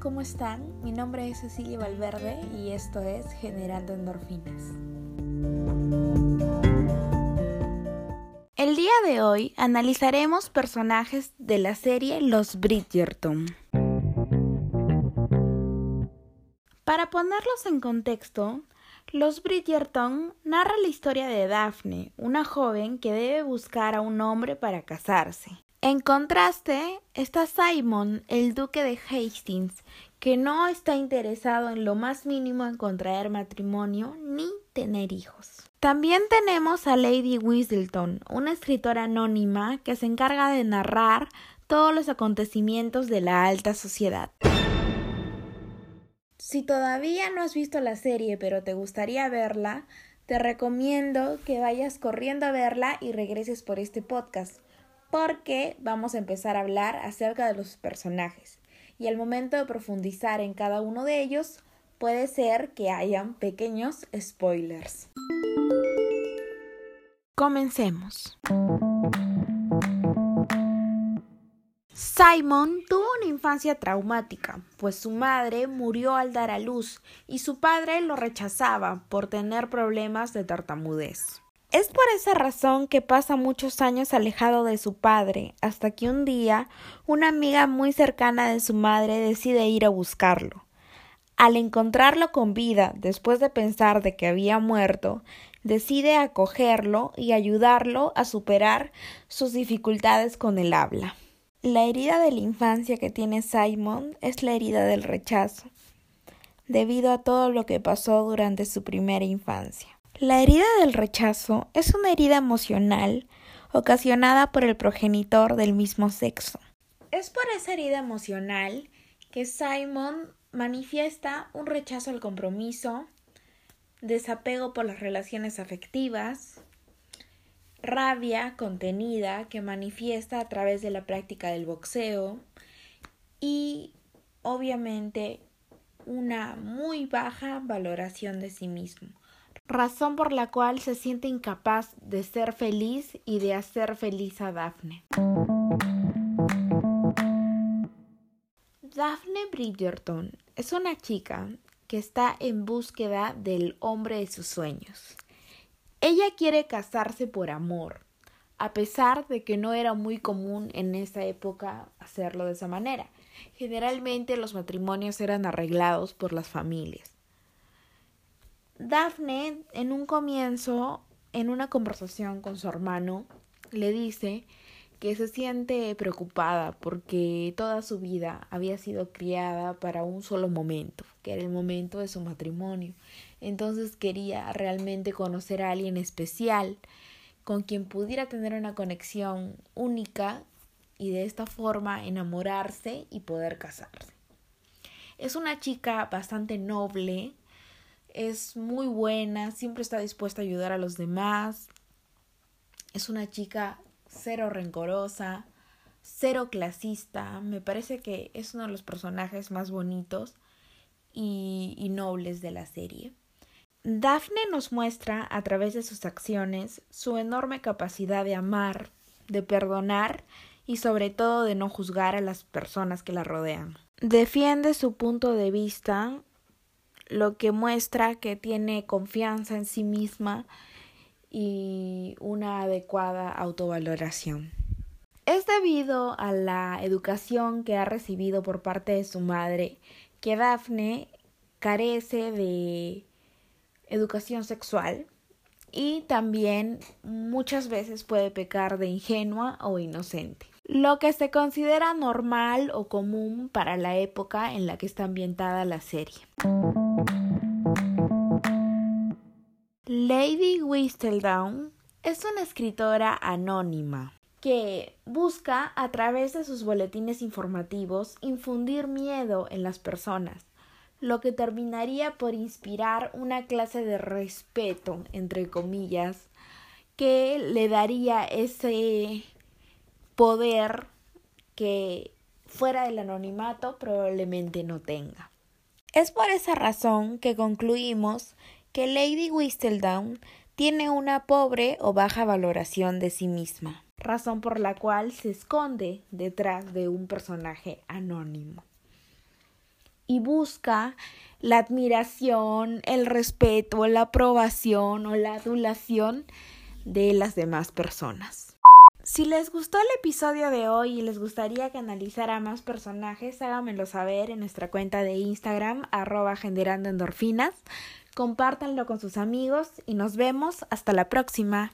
¿cómo están? Mi nombre es Cecilia Valverde y esto es Generando Endorfinas. El día de hoy analizaremos personajes de la serie Los Bridgerton. Para ponerlos en contexto, Los Bridgerton narra la historia de Daphne, una joven que debe buscar a un hombre para casarse. En contraste está Simon, el duque de Hastings, que no está interesado en lo más mínimo en contraer matrimonio ni tener hijos. También tenemos a Lady Whistleton, una escritora anónima que se encarga de narrar todos los acontecimientos de la alta sociedad. Si todavía no has visto la serie pero te gustaría verla, te recomiendo que vayas corriendo a verla y regreses por este podcast porque vamos a empezar a hablar acerca de los personajes y al momento de profundizar en cada uno de ellos puede ser que hayan pequeños spoilers. Comencemos. Simon tuvo una infancia traumática, pues su madre murió al dar a luz y su padre lo rechazaba por tener problemas de tartamudez. Es por esa razón que pasa muchos años alejado de su padre, hasta que un día una amiga muy cercana de su madre decide ir a buscarlo. Al encontrarlo con vida, después de pensar de que había muerto, decide acogerlo y ayudarlo a superar sus dificultades con el habla. La herida de la infancia que tiene Simon es la herida del rechazo, debido a todo lo que pasó durante su primera infancia. La herida del rechazo es una herida emocional ocasionada por el progenitor del mismo sexo. Es por esa herida emocional que Simon manifiesta un rechazo al compromiso, desapego por las relaciones afectivas, rabia contenida que manifiesta a través de la práctica del boxeo y obviamente una muy baja valoración de sí mismo razón por la cual se siente incapaz de ser feliz y de hacer feliz a Daphne. Daphne Bridgerton es una chica que está en búsqueda del hombre de sus sueños. Ella quiere casarse por amor, a pesar de que no era muy común en esa época hacerlo de esa manera. Generalmente los matrimonios eran arreglados por las familias. Daphne, en un comienzo, en una conversación con su hermano, le dice que se siente preocupada porque toda su vida había sido criada para un solo momento, que era el momento de su matrimonio. Entonces quería realmente conocer a alguien especial con quien pudiera tener una conexión única y de esta forma enamorarse y poder casarse. Es una chica bastante noble, es muy buena, siempre está dispuesta a ayudar a los demás. Es una chica cero rencorosa, cero clasista. Me parece que es uno de los personajes más bonitos y, y nobles de la serie. Daphne nos muestra a través de sus acciones su enorme capacidad de amar, de perdonar y sobre todo de no juzgar a las personas que la rodean. Defiende su punto de vista lo que muestra que tiene confianza en sí misma y una adecuada autovaloración. Es debido a la educación que ha recibido por parte de su madre que Daphne carece de educación sexual y también muchas veces puede pecar de ingenua o inocente lo que se considera normal o común para la época en la que está ambientada la serie. Lady Whistledown es una escritora anónima que busca a través de sus boletines informativos infundir miedo en las personas, lo que terminaría por inspirar una clase de respeto, entre comillas, que le daría ese poder que fuera del anonimato probablemente no tenga. Es por esa razón que concluimos que Lady Whistledown tiene una pobre o baja valoración de sí misma, razón por la cual se esconde detrás de un personaje anónimo. y busca la admiración, el respeto, la aprobación o la adulación de las demás personas. Si les gustó el episodio de hoy y les gustaría que analizara más personajes, háganmelo saber en nuestra cuenta de Instagram, arroba endorfinas. Compártanlo con sus amigos y nos vemos hasta la próxima.